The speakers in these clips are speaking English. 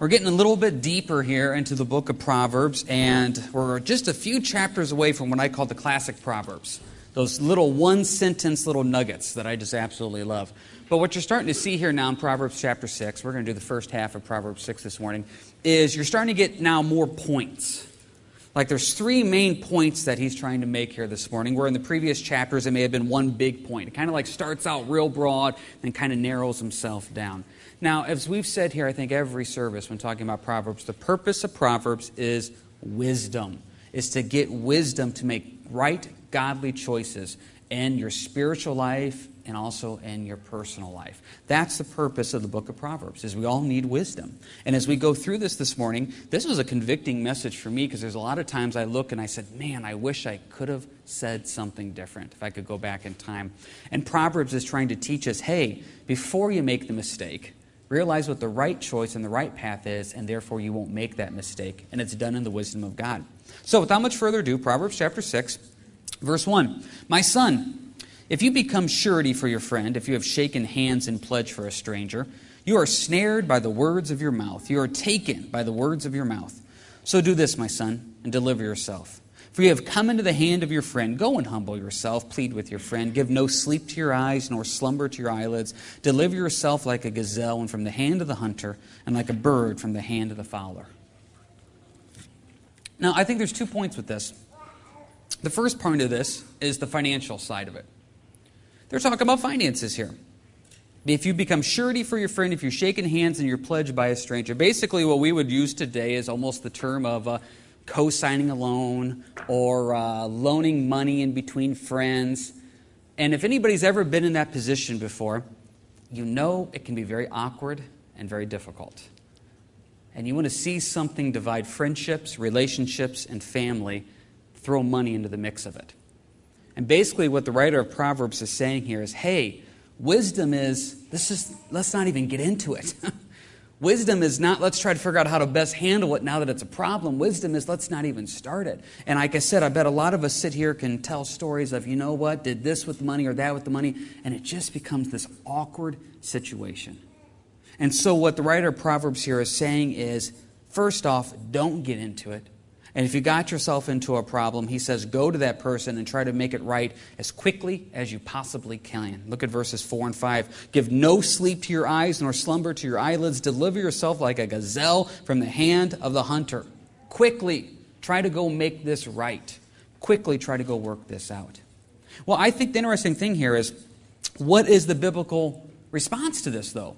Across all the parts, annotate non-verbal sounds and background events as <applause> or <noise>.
We're getting a little bit deeper here into the book of Proverbs, and we're just a few chapters away from what I call the classic Proverbs. Those little one sentence little nuggets that I just absolutely love. But what you're starting to see here now in Proverbs chapter 6, we're going to do the first half of Proverbs 6 this morning, is you're starting to get now more points. Like there's three main points that he's trying to make here this morning, where in the previous chapters it may have been one big point. It kind of like starts out real broad and kind of narrows himself down. Now, as we've said here, I think every service when talking about Proverbs, the purpose of Proverbs is wisdom, is to get wisdom to make right, godly choices in your spiritual life and also in your personal life. That's the purpose of the book of Proverbs, is we all need wisdom. And as we go through this this morning, this was a convicting message for me because there's a lot of times I look and I said, man, I wish I could have said something different if I could go back in time. And Proverbs is trying to teach us, hey, before you make the mistake, realize what the right choice and the right path is, and therefore you won't make that mistake. And it's done in the wisdom of God. So without much further ado, Proverbs chapter 6, verse 1. My son, if you become surety for your friend, if you have shaken hands in pledge for a stranger, you are snared by the words of your mouth. You are taken by the words of your mouth. So do this, my son, and deliver yourself. For you have come into the hand of your friend. Go and humble yourself. Plead with your friend. Give no sleep to your eyes, nor slumber to your eyelids. Deliver yourself like a gazelle and from the hand of the hunter, and like a bird from the hand of the fowler. Now, I think there's two points with this. The first part of this is the financial side of it. They're talking about finances here. If you become surety for your friend, if you're shaking hands and you're pledged by a stranger, basically what we would use today is almost the term of uh, co signing a loan or uh, loaning money in between friends. And if anybody's ever been in that position before, you know it can be very awkward and very difficult. And you want to see something divide friendships, relationships, and family, throw money into the mix of it. And basically, what the writer of Proverbs is saying here is hey, wisdom is, this is, let's not even get into it. <laughs> Wisdom is not, let's try to figure out how to best handle it now that it's a problem. Wisdom is, let's not even start it. And like I said, I bet a lot of us sit here can tell stories of, you know what, did this with the money or that with the money, and it just becomes this awkward situation. And so, what the writer of Proverbs here is saying is, first off, don't get into it. And if you got yourself into a problem, he says, go to that person and try to make it right as quickly as you possibly can. Look at verses 4 and 5. Give no sleep to your eyes, nor slumber to your eyelids. Deliver yourself like a gazelle from the hand of the hunter. Quickly, try to go make this right. Quickly, try to go work this out. Well, I think the interesting thing here is what is the biblical response to this, though?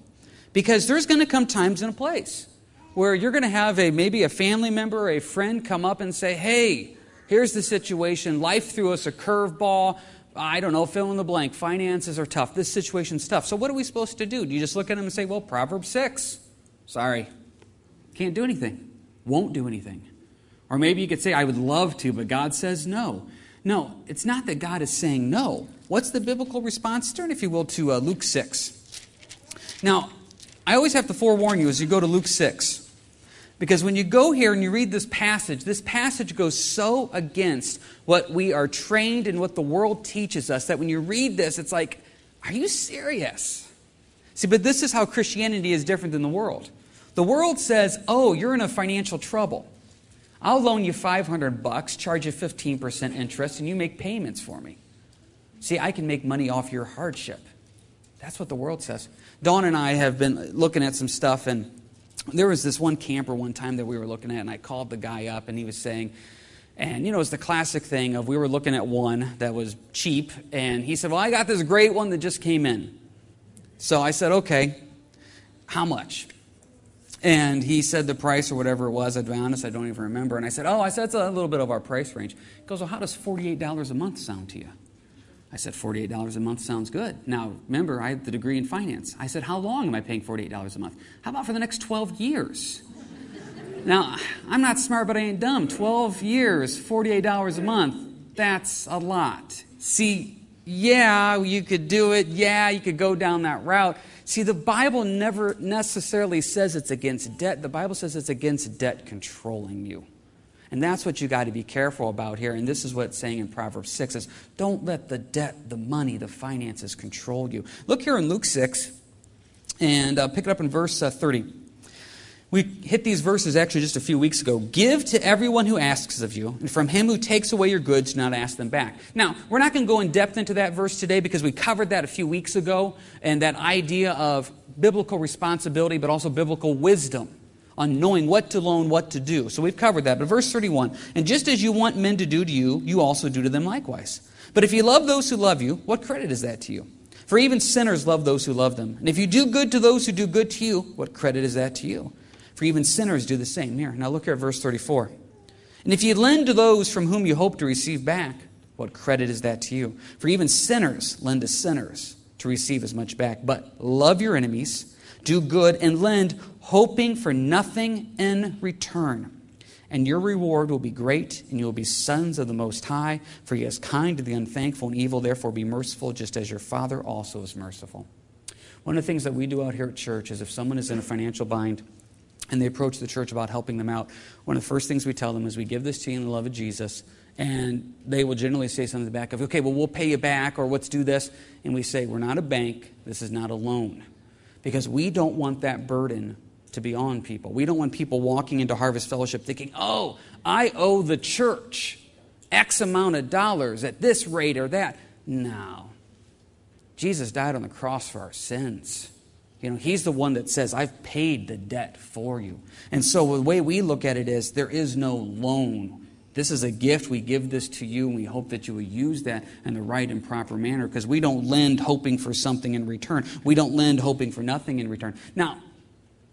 Because there's going to come times and a place where you're going to have a maybe a family member or a friend come up and say, "Hey, here's the situation. Life threw us a curveball. I don't know, fill in the blank. Finances are tough. This situation's tough. So what are we supposed to do? Do you just look at them and say, "Well, Proverbs 6. Sorry. Can't do anything. Won't do anything." Or maybe you could say, "I would love to, but God says no." No, it's not that God is saying no. What's the biblical response? Turn, if you will, to uh, Luke 6. Now, I always have to forewarn you as you go to Luke 6 because when you go here and you read this passage, this passage goes so against what we are trained and what the world teaches us that when you read this, it's like, are you serious? See, but this is how Christianity is different than the world. The world says, oh, you're in a financial trouble. I'll loan you 500 bucks, charge you 15% interest, and you make payments for me. See, I can make money off your hardship. That's what the world says. Dawn and I have been looking at some stuff, and there was this one camper one time that we were looking at, and I called the guy up, and he was saying, and you know, it's the classic thing of we were looking at one that was cheap, and he said, Well, I got this great one that just came in. So I said, Okay, how much? And he said the price or whatever it was. I'd be honest, I don't even remember. And I said, Oh, I said, it's a little bit of our price range. He goes, Well, how does $48 a month sound to you? I said, $48 a month sounds good. Now, remember, I have the degree in finance. I said, How long am I paying $48 a month? How about for the next 12 years? now, I'm not smart, but I ain't dumb. 12 years, $48 a month, that's a lot. See, yeah, you could do it. Yeah, you could go down that route. See, the Bible never necessarily says it's against debt, the Bible says it's against debt controlling you. And that's what you got to be careful about here. And this is what it's saying in Proverbs 6 is don't let the debt, the money, the finances control you. Look here in Luke 6 and uh, pick it up in verse uh, 30. We hit these verses actually just a few weeks ago. Give to everyone who asks of you, and from him who takes away your goods, not ask them back. Now, we're not going to go in depth into that verse today because we covered that a few weeks ago and that idea of biblical responsibility, but also biblical wisdom on knowing what to loan, what to do. So we've covered that. But verse 31 And just as you want men to do to you, you also do to them likewise. But if you love those who love you, what credit is that to you? For even sinners love those who love them. And if you do good to those who do good to you, what credit is that to you? For even sinners do the same. Here, now look here at verse 34. And if you lend to those from whom you hope to receive back, what credit is that to you? For even sinners lend to sinners to receive as much back. But love your enemies, do good, and lend, hoping for nothing in return. And your reward will be great, and you will be sons of the Most High, for he is kind to the unthankful and evil. Therefore, be merciful, just as your Father also is merciful. One of the things that we do out here at church is if someone is in a financial bind, and they approach the church about helping them out, one of the first things we tell them is we give this to you in the love of Jesus. And they will generally say something in the back of, okay, well, we'll pay you back or let's do this. And we say, we're not a bank. This is not a loan. Because we don't want that burden to be on people. We don't want people walking into Harvest Fellowship thinking, oh, I owe the church X amount of dollars at this rate or that. No. Jesus died on the cross for our sins. You know, he's the one that says, I've paid the debt for you. And so the way we look at it is there is no loan. This is a gift. We give this to you, and we hope that you will use that in the right and proper manner because we don't lend hoping for something in return. We don't lend hoping for nothing in return. Now,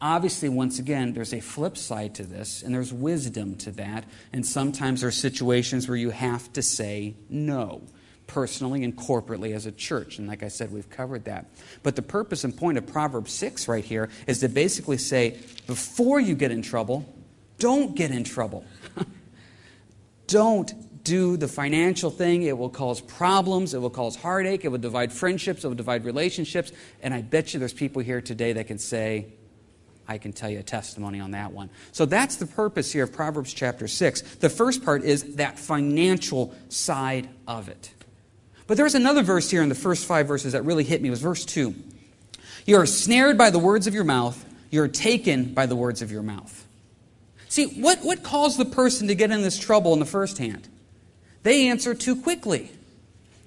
obviously, once again, there's a flip side to this, and there's wisdom to that. And sometimes there are situations where you have to say no personally and corporately as a church. And like I said, we've covered that. But the purpose and point of Proverbs 6 right here is to basically say before you get in trouble, don't get in trouble. <laughs> don't do the financial thing. It will cause problems. It will cause heartache. It will divide friendships. It will divide relationships. And I bet you there's people here today that can say, I can tell you a testimony on that one. So that's the purpose here of Proverbs chapter 6. The first part is that financial side of it. But there's another verse here in the first five verses that really hit me. It was verse 2. You are snared by the words of your mouth, you are taken by the words of your mouth. See, what, what caused the person to get in this trouble in the first hand? They answer too quickly.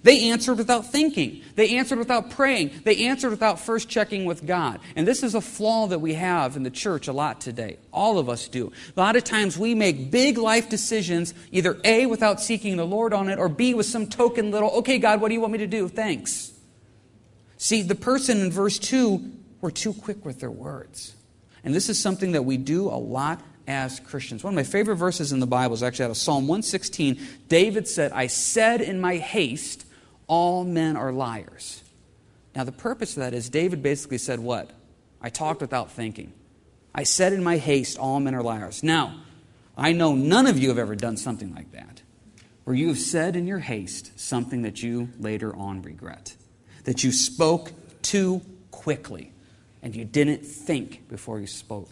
They answered without thinking. They answered without praying. They answered without first checking with God. And this is a flaw that we have in the church a lot today. All of us do. A lot of times we make big life decisions, either A, without seeking the Lord on it, or B, with some token little, okay, God, what do you want me to do? Thanks. See, the person in verse 2 were too quick with their words. And this is something that we do a lot as Christians. One of my favorite verses in the Bible is actually out of Psalm 116. David said, I said in my haste, all men are liars. Now, the purpose of that is David basically said what? I talked without thinking. I said in my haste, all men are liars. Now, I know none of you have ever done something like that, where you have said in your haste something that you later on regret, that you spoke too quickly, and you didn't think before you spoke.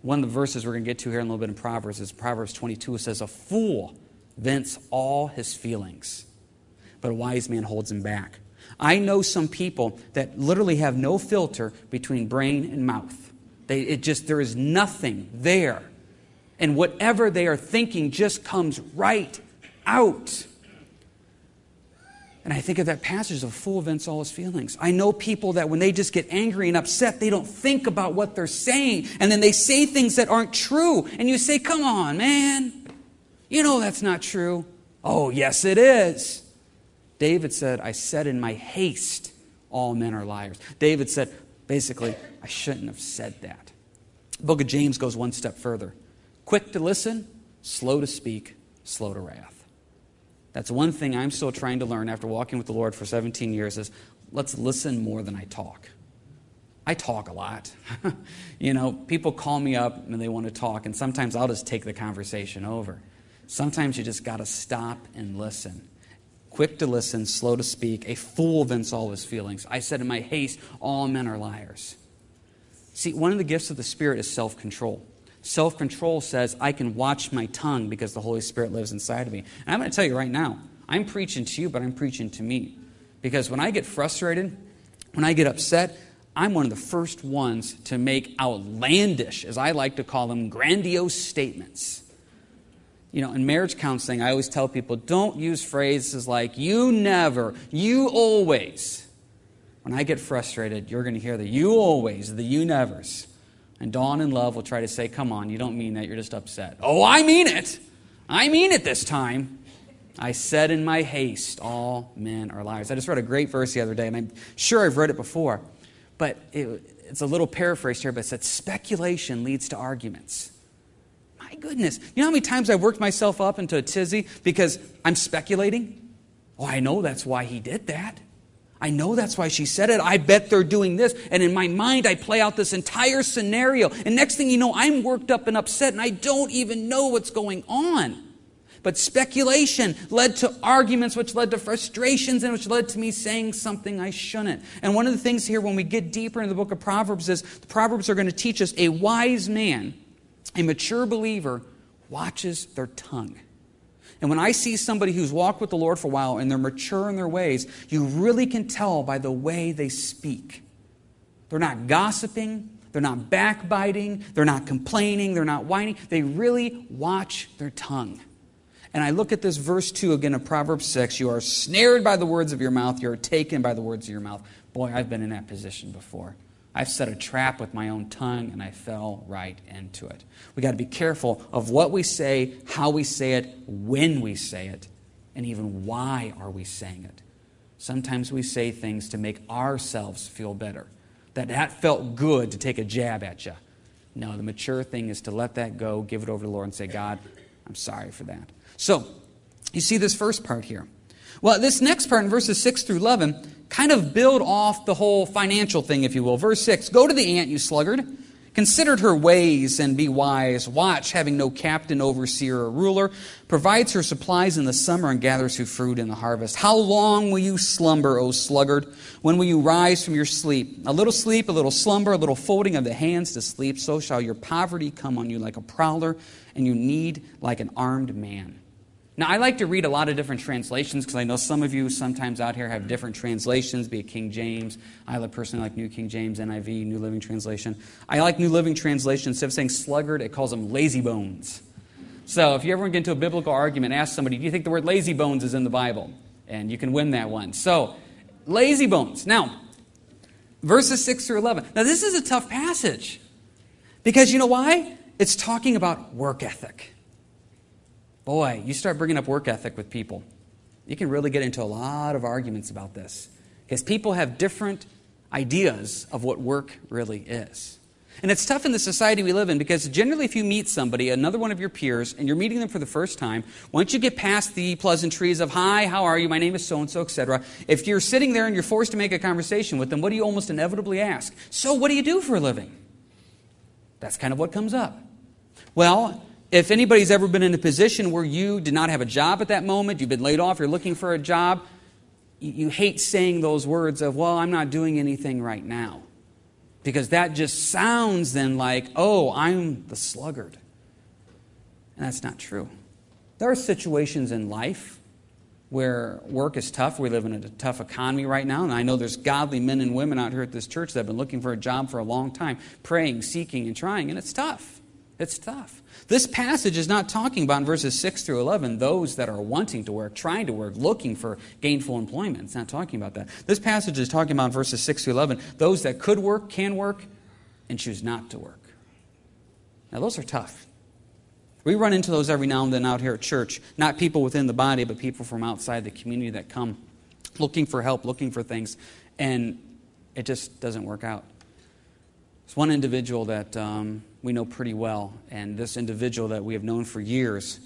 One of the verses we're going to get to here in a little bit in Proverbs is Proverbs 22. It says, A fool vents all his feelings but a wise man holds him back. I know some people that literally have no filter between brain and mouth. They, it just, there is nothing there. And whatever they are thinking just comes right out. And I think of that passage of fool vents all his feelings. I know people that when they just get angry and upset, they don't think about what they're saying. And then they say things that aren't true. And you say, come on, man. You know that's not true. Oh, yes, it is. David said, I said in my haste, all men are liars. David said, basically, I shouldn't have said that. The book of James goes one step further quick to listen, slow to speak, slow to wrath. That's one thing I'm still trying to learn after walking with the Lord for 17 years is let's listen more than I talk. I talk a lot. <laughs> you know, people call me up and they want to talk, and sometimes I'll just take the conversation over. Sometimes you just got to stop and listen quick to listen, slow to speak, a fool vents all his feelings. I said in my haste, all men are liars. See, one of the gifts of the Spirit is self control. Self control says, I can watch my tongue because the Holy Spirit lives inside of me. And I'm going to tell you right now, I'm preaching to you, but I'm preaching to me. Because when I get frustrated, when I get upset, I'm one of the first ones to make outlandish, as I like to call them, grandiose statements. You know, in marriage counseling, I always tell people don't use phrases like, you never, you always. When I get frustrated, you're going to hear the you always, the you nevers. And Dawn in love will try to say, come on, you don't mean that, you're just upset. Oh, I mean it. I mean it this time. I said in my haste, all men are liars. I just read a great verse the other day, and I'm sure I've read it before, but it, it's a little paraphrased here, but it said, speculation leads to arguments. Goodness. You know how many times I've worked myself up into a tizzy because I'm speculating? Oh, I know that's why he did that. I know that's why she said it. I bet they're doing this. And in my mind, I play out this entire scenario. And next thing you know, I'm worked up and upset, and I don't even know what's going on. But speculation led to arguments, which led to frustrations, and which led to me saying something I shouldn't. And one of the things here, when we get deeper into the book of Proverbs, is the Proverbs are going to teach us a wise man, a mature believer, watches their tongue. And when I see somebody who's walked with the Lord for a while and they're mature in their ways, you really can tell by the way they speak. They're not gossiping, they're not backbiting, they're not complaining, they're not whining. They really watch their tongue. And I look at this verse 2 again of Proverbs 6. You are snared by the words of your mouth, you are taken by the words of your mouth. Boy, I've been in that position before. I've set a trap with my own tongue and I fell right into it. We got to be careful of what we say, how we say it, when we say it, and even why are we saying it. Sometimes we say things to make ourselves feel better. That that felt good to take a jab at you. No, the mature thing is to let that go, give it over to the Lord and say, God, I'm sorry for that. So, you see this first part here. Well, this next part in verses 6 through 11 kind of build off the whole financial thing, if you will. Verse 6 Go to the ant, you sluggard. Consider her ways and be wise. Watch, having no captain, overseer, or ruler. Provides her supplies in the summer and gathers her fruit in the harvest. How long will you slumber, O sluggard? When will you rise from your sleep? A little sleep, a little slumber, a little folding of the hands to sleep. So shall your poverty come on you like a prowler, and you need like an armed man. Now, I like to read a lot of different translations because I know some of you sometimes out here have different translations, be it King James. I personally like New King James, NIV, New Living Translation. I like New Living Translation. Instead of saying sluggard, it calls them lazy bones. So if you ever get into a biblical argument, ask somebody, do you think the word lazy bones is in the Bible? And you can win that one. So, lazy bones. Now, verses 6 through 11. Now, this is a tough passage because you know why? It's talking about work ethic. Boy, you start bringing up work ethic with people, you can really get into a lot of arguments about this because people have different ideas of what work really is. And it's tough in the society we live in because generally, if you meet somebody, another one of your peers, and you're meeting them for the first time, once you get past the pleasantries of, hi, how are you, my name is so and so, etc., if you're sitting there and you're forced to make a conversation with them, what do you almost inevitably ask? So, what do you do for a living? That's kind of what comes up. Well, if anybody's ever been in a position where you did not have a job at that moment, you've been laid off, you're looking for a job, you, hate saying those words of, well, I'm not doing anything right now. Because that just sounds then like, oh, I'm the sluggard. And that's not true. There are situations in life where work is tough. We live in a tough economy right now, and I know there's godly men and women out here at this church that have been looking for a job for a long time, praying, seeking, and trying, and it's tough. It's tough. This passage is not talking about in verses 6 through 11 those that are wanting to work, trying to work, looking for gainful employment. It's not talking about that. This passage is talking about verses 6 through 11 those that could work, can work, and choose not to work. Now, those are tough. We run into those every now and then out here at church. Not people within the body, but people from outside the community that come looking for help, looking for things, and it just doesn't work out. There's one individual that um, we know pretty well, and this individual that we have known for years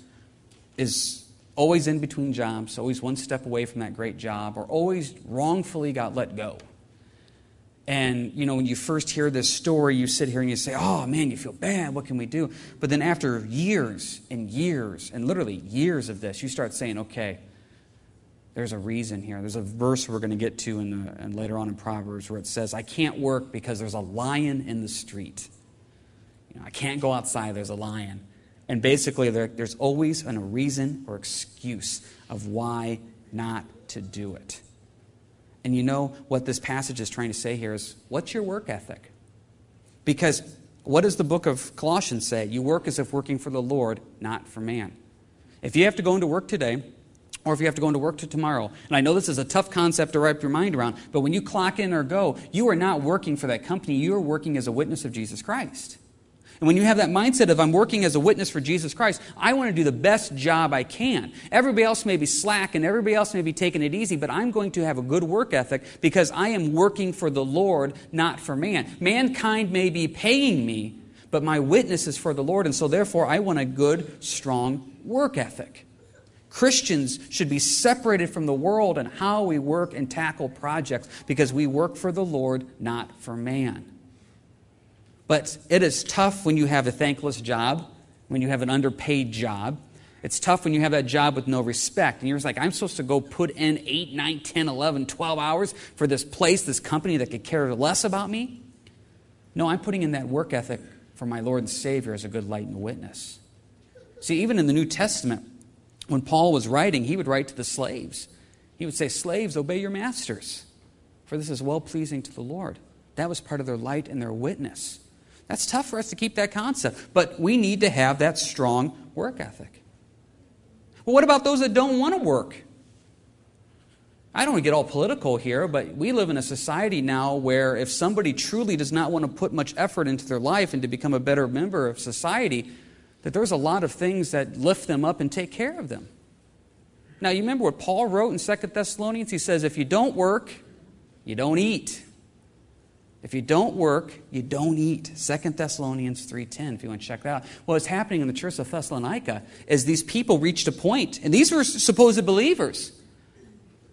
is always in between jobs, always one step away from that great job, or always wrongfully got let go. And, you know, when you first hear this story, you sit here and you say, oh, man, you feel bad. What can we do? But then after years and years, and literally years of this, you start saying, okay, there's a reason here. There's a verse we're going to get to in the, and later on in Proverbs where it says, I can't work because there's a lion in the street. Know, I can't go outside, there's a lion. And basically, there, there's always an, a reason or excuse of why not to do it. And you know what this passage is trying to say here is what's your work ethic? Because what does the book of Colossians say? You work as if working for the Lord, not for man. If you have to go into work today, or if you have to go into work to tomorrow, and I know this is a tough concept to wrap your mind around, but when you clock in or go, you are not working for that company, you are working as a witness of Jesus Christ. And when you have that mindset of, I'm working as a witness for Jesus Christ, I want to do the best job I can. Everybody else may be slack and everybody else may be taking it easy, but I'm going to have a good work ethic because I am working for the Lord, not for man. Mankind may be paying me, but my witness is for the Lord, and so therefore I want a good, strong work ethic. Christians should be separated from the world and how we work and tackle projects because we work for the Lord, not for man. But it is tough when you have a thankless job, when you have an underpaid job. It's tough when you have that job with no respect. And you're just like, I'm supposed to go put in 8, 9, 10, 11, 12 hours for this place, this company that could care less about me. No, I'm putting in that work ethic for my Lord and Savior as a good light and witness. See, even in the New Testament, when Paul was writing, he would write to the slaves. He would say, Slaves, obey your masters, for this is well pleasing to the Lord. That was part of their light and their witness. That's tough for us to keep that concept, but we need to have that strong work ethic. Well, what about those that don't want to work? I don't want to get all political here, but we live in a society now where if somebody truly does not want to put much effort into their life and to become a better member of society, that there's a lot of things that lift them up and take care of them. Now, you remember what Paul wrote in 2 Thessalonians? He says, If you don't work, you don't eat. If you don't work, you don't eat. 2 Thessalonians 3.10, if you want to check that out. What's happening in the church of Thessalonica is these people reached a point, and these were supposed believers,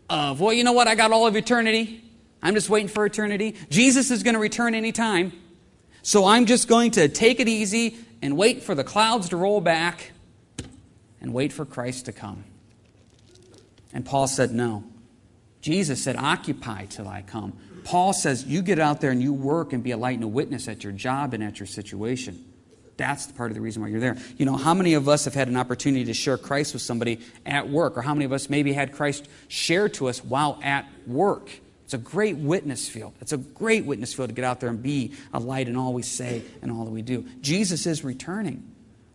of, well, you know what, I got all of eternity. I'm just waiting for eternity. Jesus is going to return anytime. So I'm just going to take it easy and wait for the clouds to roll back and wait for Christ to come. And Paul said, no. Jesus said, occupy till I come. Paul says you get out there and you work and be a light and a witness at your job and at your situation. That's the part of the reason why you're there. You know, how many of us have had an opportunity to share Christ with somebody at work? Or how many of us maybe had Christ shared to us while at work? It's a great witness field. It's a great witness field to get out there and be a light in all we say and all that we do. Jesus is returning.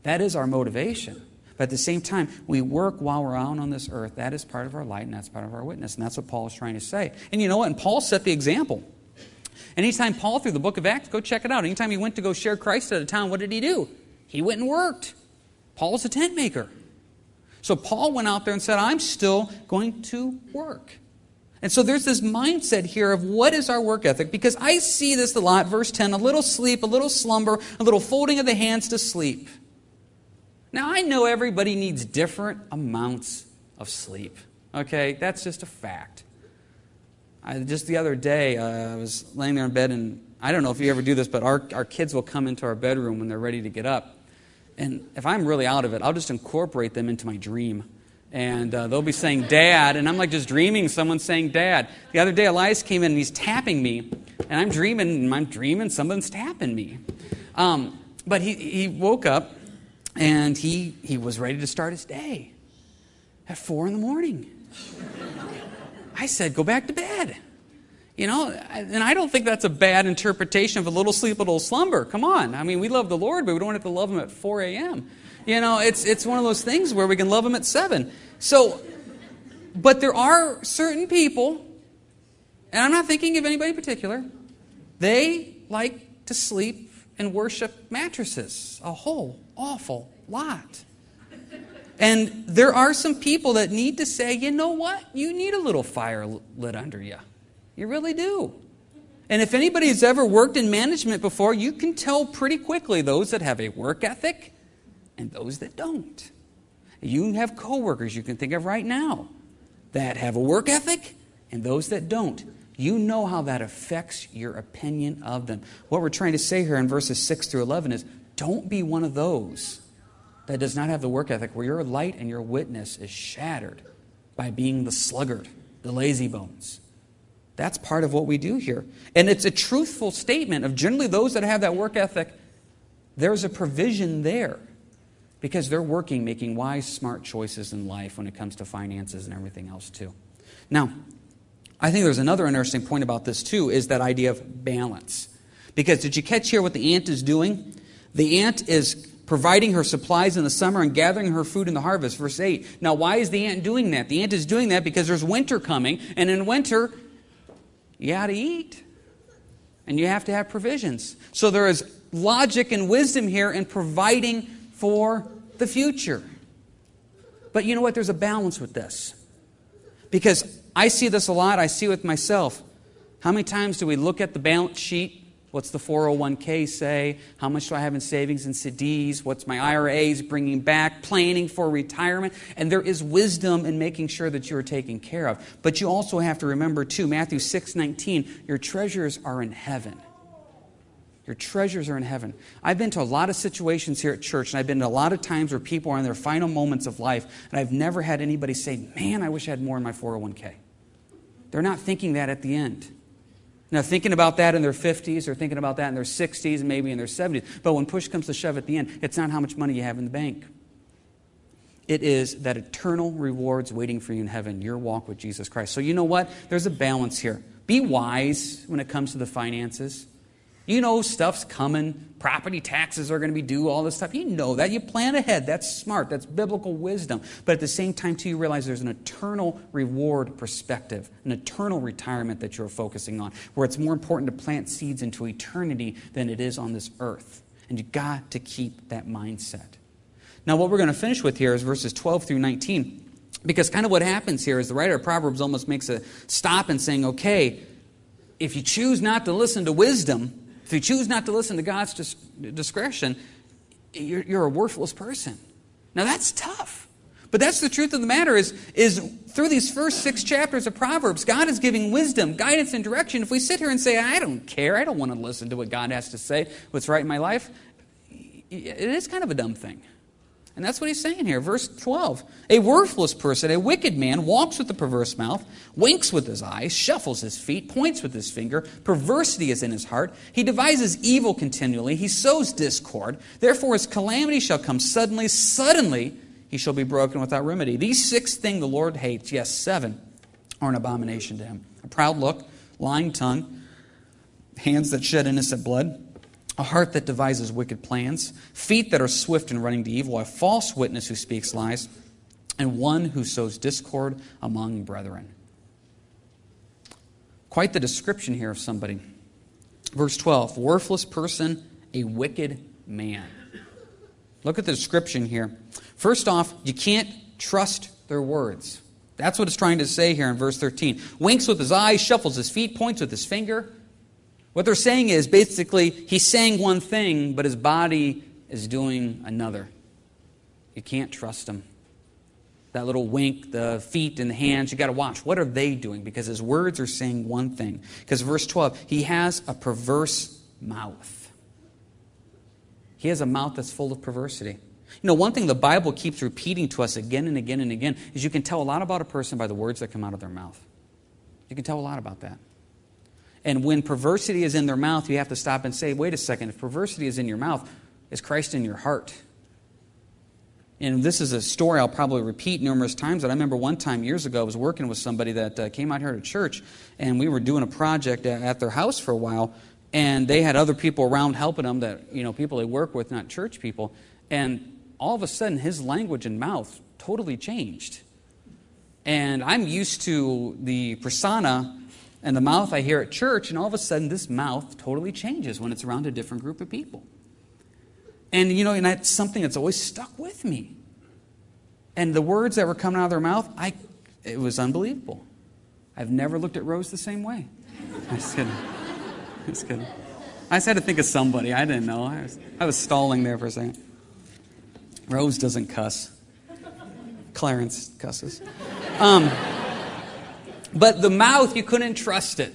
That is our motivation. But at the same time, we work while we're out on this earth. That is part of our light and that's part of our witness. And that's what Paul is trying to say. And you know what? And Paul set the example. Anytime Paul, through the book of Acts, go check it out. Anytime he went to go share Christ at a town, what did he do? He went and worked. Paul's a tent maker. So Paul went out there and said, I'm still going to work. And so there's this mindset here of what is our work ethic? Because I see this a lot. Verse 10 a little sleep, a little slumber, a little folding of the hands to sleep. Now, I know everybody needs different amounts of sleep. Okay? That's just a fact. I, just the other day, uh, I was laying there in bed, and I don't know if you ever do this, but our, our kids will come into our bedroom when they're ready to get up. And if I'm really out of it, I'll just incorporate them into my dream. And uh, they'll be saying, Dad. And I'm like just dreaming someone saying, Dad. The other day, Elias came in and he's tapping me. And I'm dreaming, and I'm dreaming someone's tapping me. Um, but he, he woke up and he, he was ready to start his day at four in the morning. I said, Go back to bed. You know, and I don't think that's a bad interpretation of a little sleep, a little slumber. Come on. I mean, we love the Lord, but we don't have to love Him at 4 a.m. You know, it's, it's one of those things where we can love Him at 7. So, but there are certain people, and I'm not thinking of anybody particular, they like to sleep and worship mattresses a whole awful lot. And there are some people that need to say, you know what? You need a little fire lit under you. You really do. And if anybody has ever worked in management before, you can tell pretty quickly those that have a work ethic and those that don't. You have coworkers you can think of right now that have a work ethic and those that don't. You know how that affects your opinion of them. What we're trying to say here in verses 6 through 11 is don't be one of those that does not have the work ethic where your light and your witness is shattered by being the sluggard, the lazy bones. That's part of what we do here. And it's a truthful statement of generally those that have that work ethic, there's a provision there because they're working, making wise, smart choices in life when it comes to finances and everything else, too. Now, I think there's another interesting point about this, too, is that idea of balance. Because did you catch here what the ant is doing? The ant is providing her supplies in the summer and gathering her food in the harvest. Verse 8. Now, why is the ant doing that? The ant is doing that because there's winter coming, and in winter, you got to eat. And you have to have provisions. So there is logic and wisdom here in providing for the future. But you know what? There's a balance with this. Because I see this a lot, I see it with myself. How many times do we look at the balance sheet? What's the 401k say? How much do I have in savings and CDs? What's my IRAs bringing back? Planning for retirement. And there is wisdom in making sure that you are taken care of. But you also have to remember, too, Matthew 6 19, your treasures are in heaven. Your treasures are in heaven. I've been to a lot of situations here at church, and I've been to a lot of times where people are in their final moments of life, and I've never had anybody say, Man, I wish I had more in my 401k. They're not thinking that at the end. Now, thinking about that in their 50s or thinking about that in their 60s and maybe in their 70s. But when push comes to shove at the end, it's not how much money you have in the bank. It is that eternal rewards waiting for you in heaven, your walk with Jesus Christ. So, you know what? There's a balance here. Be wise when it comes to the finances. You know stuff's coming. Property taxes are going to be due, all this stuff. You know that. You plan ahead. That's smart. That's biblical wisdom. But at the same time, too, you realize there's an eternal reward perspective, an eternal retirement that you're focusing on, where it's more important to plant seeds into eternity than it is on this earth. And you've got to keep that mindset. Now, what we're going to finish with here is verses 12 through 19. Because kind of what happens here is the writer of Proverbs almost makes a stop and saying, okay, if you choose not to listen to wisdom, if you choose not to listen to God's dis- discretion, you're, you're a worthless person. Now that's tough. But that's the truth of the matter is, is through these first six chapters of Proverbs, God is giving wisdom, guidance, and direction. If we sit here and say, I don't care, I don't want to listen to what God has to say, what's right in my life, it is kind of a dumb thing. And that's what he's saying here. Verse 12. A worthless person, a wicked man, walks with a perverse mouth, winks with his eyes, shuffles his feet, points with his finger. Perversity is in his heart. He devises evil continually. He sows discord. Therefore, his calamity shall come suddenly. Suddenly, he shall be broken without remedy. These six things the Lord hates, yes, seven, are an abomination to him a proud look, lying tongue, hands that shed innocent blood a heart that devises wicked plans, feet that are swift in running to evil, a false witness who speaks lies, and one who sows discord among brethren. Quite the description here of somebody. Verse 12 worthless person, a wicked man. Look at the description here. First off, you can't trust their words. That's what it's trying to say here in verse 13. Winks with his eyes, shuffles his feet, points with his finger. What they're saying is basically, he's saying one thing, but his body is doing another. You can't trust him. That little wink, the feet and the hands, you got to watch. What are they doing? Because his words are saying one thing. Because verse 12, he has a perverse mouth. He has a mouth that's full of perversity. You know, one thing the Bible keeps repeating to us again and again and again is you can tell a lot about a person by the words that come out of their mouth. You can tell a lot about that. And when perversity is in their mouth, you have to stop and say, wait a second, if perversity is in your mouth, is Christ in your heart? And this is a story I'll probably repeat numerous times. But I remember one time years ago, I was working with somebody that uh, came out here to church, and we were doing a project at their house for a while, and they had other people around helping them that, you know, people they work with, not church people. And all of a sudden, his language and mouth totally changed. And I'm used to the persona and the mouth I hear at church, and all of a sudden this mouth totally changes when it's around a different group of people. And you know, and that's something that's always stuck with me. And the words that were coming out of their mouth, I it was unbelievable. I've never looked at Rose the same way. I was kidding. Was kidding. I just had to think of somebody. I didn't know. I was, I was stalling there for a second. Rose doesn't cuss. Clarence cusses. Um, but the mouth, you couldn't trust it.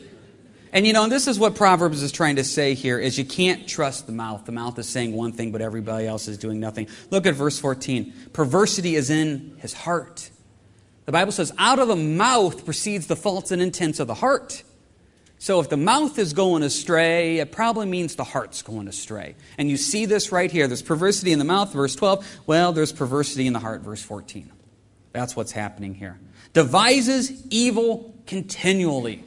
And you know, and this is what Proverbs is trying to say here is you can't trust the mouth. The mouth is saying one thing, but everybody else is doing nothing. Look at verse 14. Perversity is in his heart. The Bible says, out of the mouth proceeds the faults and intents of the heart. So if the mouth is going astray, it probably means the heart's going astray. And you see this right here. There's perversity in the mouth, verse 12. Well, there's perversity in the heart, verse 14. That's what's happening here. Devises evil continually.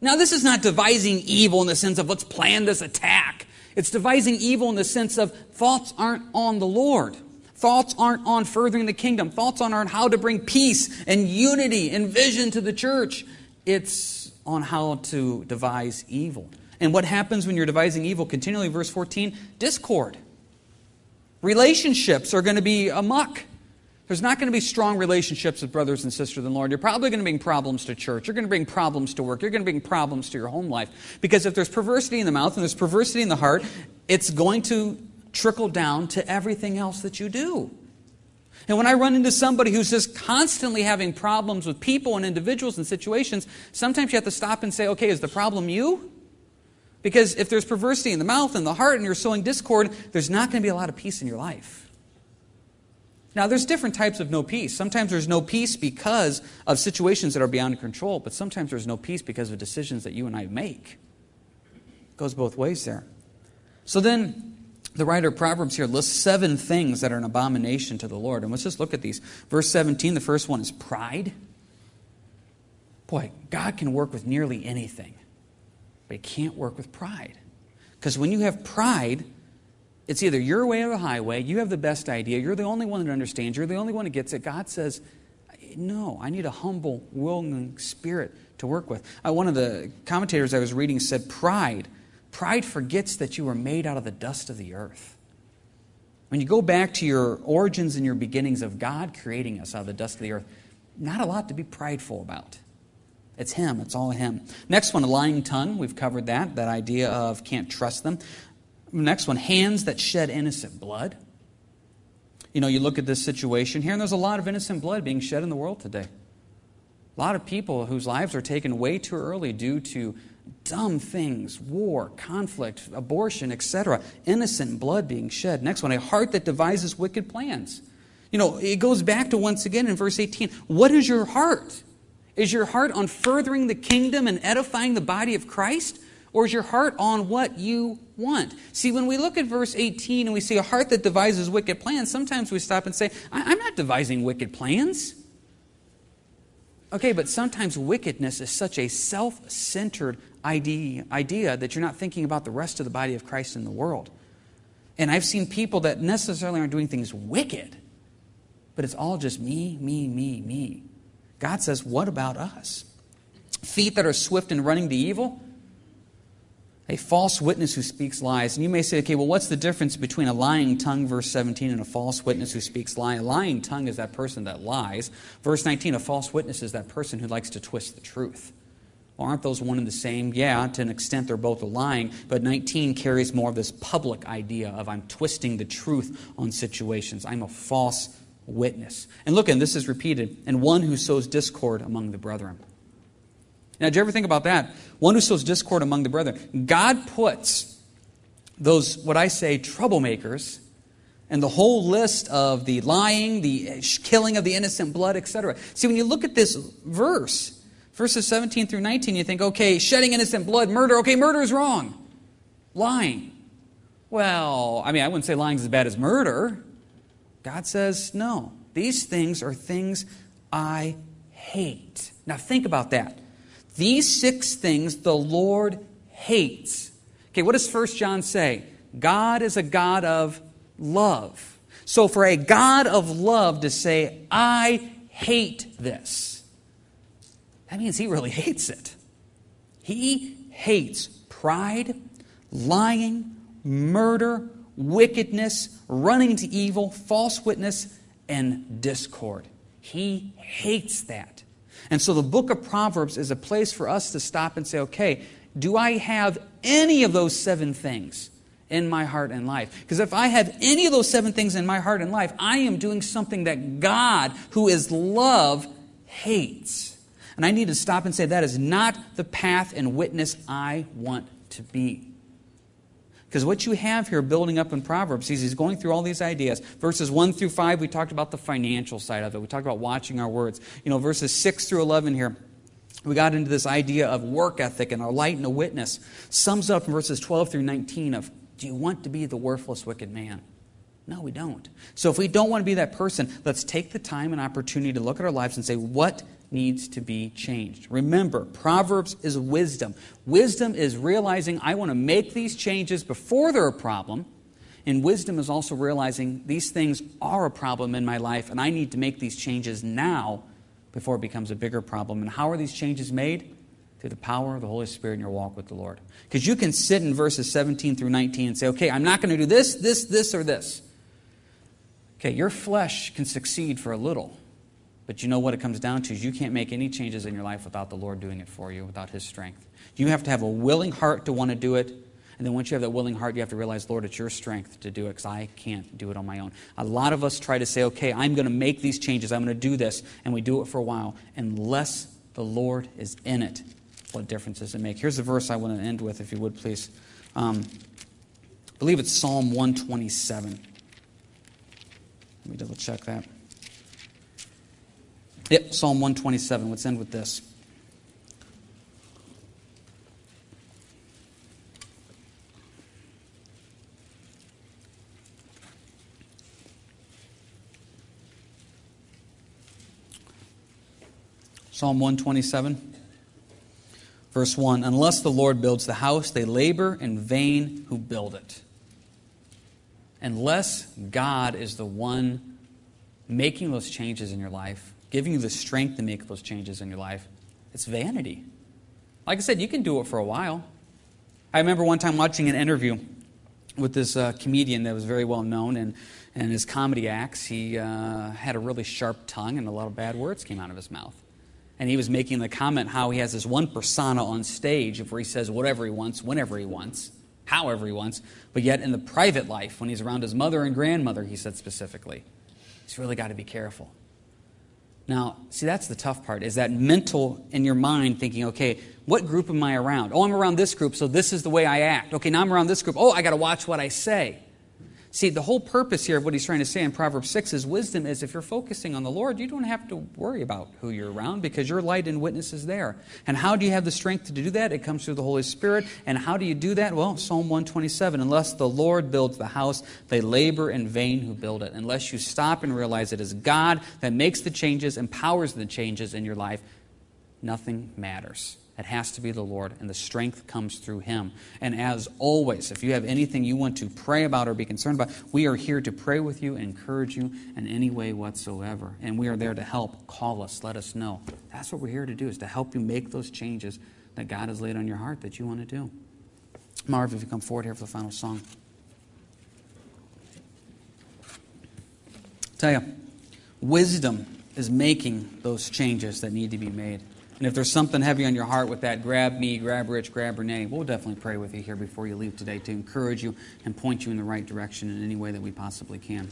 Now, this is not devising evil in the sense of let's plan this attack. It's devising evil in the sense of thoughts aren't on the Lord. Thoughts aren't on furthering the kingdom. Thoughts aren't on how to bring peace and unity and vision to the church. It's on how to devise evil. And what happens when you're devising evil continually? Verse 14 discord. Relationships are going to be amuck. There's not going to be strong relationships with brothers and sisters in the Lord. You're probably going to bring problems to church. You're going to bring problems to work. You're going to bring problems to your home life. Because if there's perversity in the mouth and there's perversity in the heart, it's going to trickle down to everything else that you do. And when I run into somebody who's just constantly having problems with people and individuals and situations, sometimes you have to stop and say, okay, is the problem you? Because if there's perversity in the mouth and the heart and you're sowing discord, there's not going to be a lot of peace in your life. Now, there's different types of no peace. Sometimes there's no peace because of situations that are beyond control, but sometimes there's no peace because of decisions that you and I make. It goes both ways there. So then, the writer of Proverbs here lists seven things that are an abomination to the Lord. And let's just look at these. Verse 17, the first one is pride. Boy, God can work with nearly anything, but He can't work with pride. Because when you have pride, it's either your way or the highway. You have the best idea. You're the only one that understands. You're the only one that gets it. God says, No, I need a humble, willing spirit to work with. Uh, one of the commentators I was reading said, Pride. Pride forgets that you were made out of the dust of the earth. When you go back to your origins and your beginnings of God creating us out of the dust of the earth, not a lot to be prideful about. It's Him. It's all Him. Next one, a lying tongue. We've covered that. That idea of can't trust them. Next one hands that shed innocent blood. You know, you look at this situation here, and there's a lot of innocent blood being shed in the world today. A lot of people whose lives are taken way too early due to dumb things, war, conflict, abortion, etc. Innocent blood being shed. Next one, a heart that devises wicked plans. You know, it goes back to once again in verse 18. What is your heart? Is your heart on furthering the kingdom and edifying the body of Christ? Or is your heart on what you want? See, when we look at verse 18 and we see a heart that devises wicked plans, sometimes we stop and say, I'm not devising wicked plans. Okay, but sometimes wickedness is such a self centered idea, idea that you're not thinking about the rest of the body of Christ in the world. And I've seen people that necessarily aren't doing things wicked, but it's all just me, me, me, me. God says, What about us? Feet that are swift in running to evil, a false witness who speaks lies. And you may say, okay, well, what's the difference between a lying tongue, verse 17, and a false witness who speaks lie? A lying tongue is that person that lies. Verse 19, a false witness is that person who likes to twist the truth. Well, aren't those one and the same? Yeah, to an extent they're both lying, but 19 carries more of this public idea of I'm twisting the truth on situations. I'm a false witness. And look, and this is repeated, and one who sows discord among the brethren. Now, did you ever think about that? One who sows discord among the brethren. God puts those, what I say, troublemakers, and the whole list of the lying, the killing of the innocent blood, etc. See, when you look at this verse, verses 17 through 19, you think, okay, shedding innocent blood, murder, okay, murder is wrong. Lying. Well, I mean, I wouldn't say lying is as bad as murder. God says, no, these things are things I hate. Now, think about that. These six things the Lord hates. Okay, what does 1 John say? God is a God of love. So for a God of love to say, I hate this, that means he really hates it. He hates pride, lying, murder, wickedness, running to evil, false witness, and discord. He hates that. And so the book of Proverbs is a place for us to stop and say, okay, do I have any of those seven things in my heart and life? Because if I have any of those seven things in my heart and life, I am doing something that God, who is love, hates. And I need to stop and say, that is not the path and witness I want to be. Because what you have here building up in Proverbs, he's, he's going through all these ideas. Verses 1 through 5, we talked about the financial side of it. We talked about watching our words. You know, verses 6 through 11 here, we got into this idea of work ethic and a light and a witness. Sums up in verses 12 through 19 of, do you want to be the worthless, wicked man? No, we don't. So if we don't want to be that person, let's take the time and opportunity to look at our lives and say, what needs to be changed? Remember, Proverbs is wisdom. Wisdom is realizing I want to make these changes before they're a problem. And wisdom is also realizing these things are a problem in my life and I need to make these changes now before it becomes a bigger problem. And how are these changes made? Through the power of the Holy Spirit in your walk with the Lord. Because you can sit in verses 17 through 19 and say, okay, I'm not going to do this, this, this, or this. Okay, your flesh can succeed for a little, but you know what it comes down to is you can't make any changes in your life without the Lord doing it for you, without His strength. You have to have a willing heart to want to do it. And then once you have that willing heart, you have to realize, Lord, it's your strength to do it because I can't do it on my own. A lot of us try to say, okay, I'm going to make these changes. I'm going to do this. And we do it for a while. Unless the Lord is in it, what difference does it make? Here's the verse I want to end with, if you would please. Um, I believe it's Psalm 127. Let me double check that. Yep, Psalm 127. Let's end with this. Psalm 127, verse 1 Unless the Lord builds the house, they labor in vain who build it unless God is the one making those changes in your life, giving you the strength to make those changes in your life, it's vanity. Like I said, you can do it for a while. I remember one time watching an interview with this uh, comedian that was very well known, and, and his comedy acts, he uh, had a really sharp tongue, and a lot of bad words came out of his mouth. And he was making the comment how he has this one persona on stage where he says whatever he wants, whenever he wants however he wants, but yet in the private life, when he's around his mother and grandmother, he said specifically, he's really got to be careful. Now, see, that's the tough part, is that mental in your mind thinking, okay, what group am I around? Oh, I'm around this group, so this is the way I act. Okay, now I'm around this group. Oh, I got to watch what I say. See, the whole purpose here of what he's trying to say in Proverbs 6 is wisdom is if you're focusing on the Lord, you don't have to worry about who you're around because your light and witness is there. And how do you have the strength to do that? It comes through the Holy Spirit. And how do you do that? Well, Psalm 127 Unless the Lord builds the house, they labor in vain who build it. Unless you stop and realize it is God that makes the changes, empowers the changes in your life, nothing matters. It has to be the Lord, and the strength comes through Him. And as always, if you have anything you want to pray about or be concerned about, we are here to pray with you, encourage you in any way whatsoever. And we are there to help. Call us, let us know. That's what we're here to do, is to help you make those changes that God has laid on your heart that you want to do. Marv, if you come forward here for the final song. tell you, wisdom is making those changes that need to be made. And if there's something heavy on your heart with that, grab me, grab Rich, grab Renee. We'll definitely pray with you here before you leave today to encourage you and point you in the right direction in any way that we possibly can.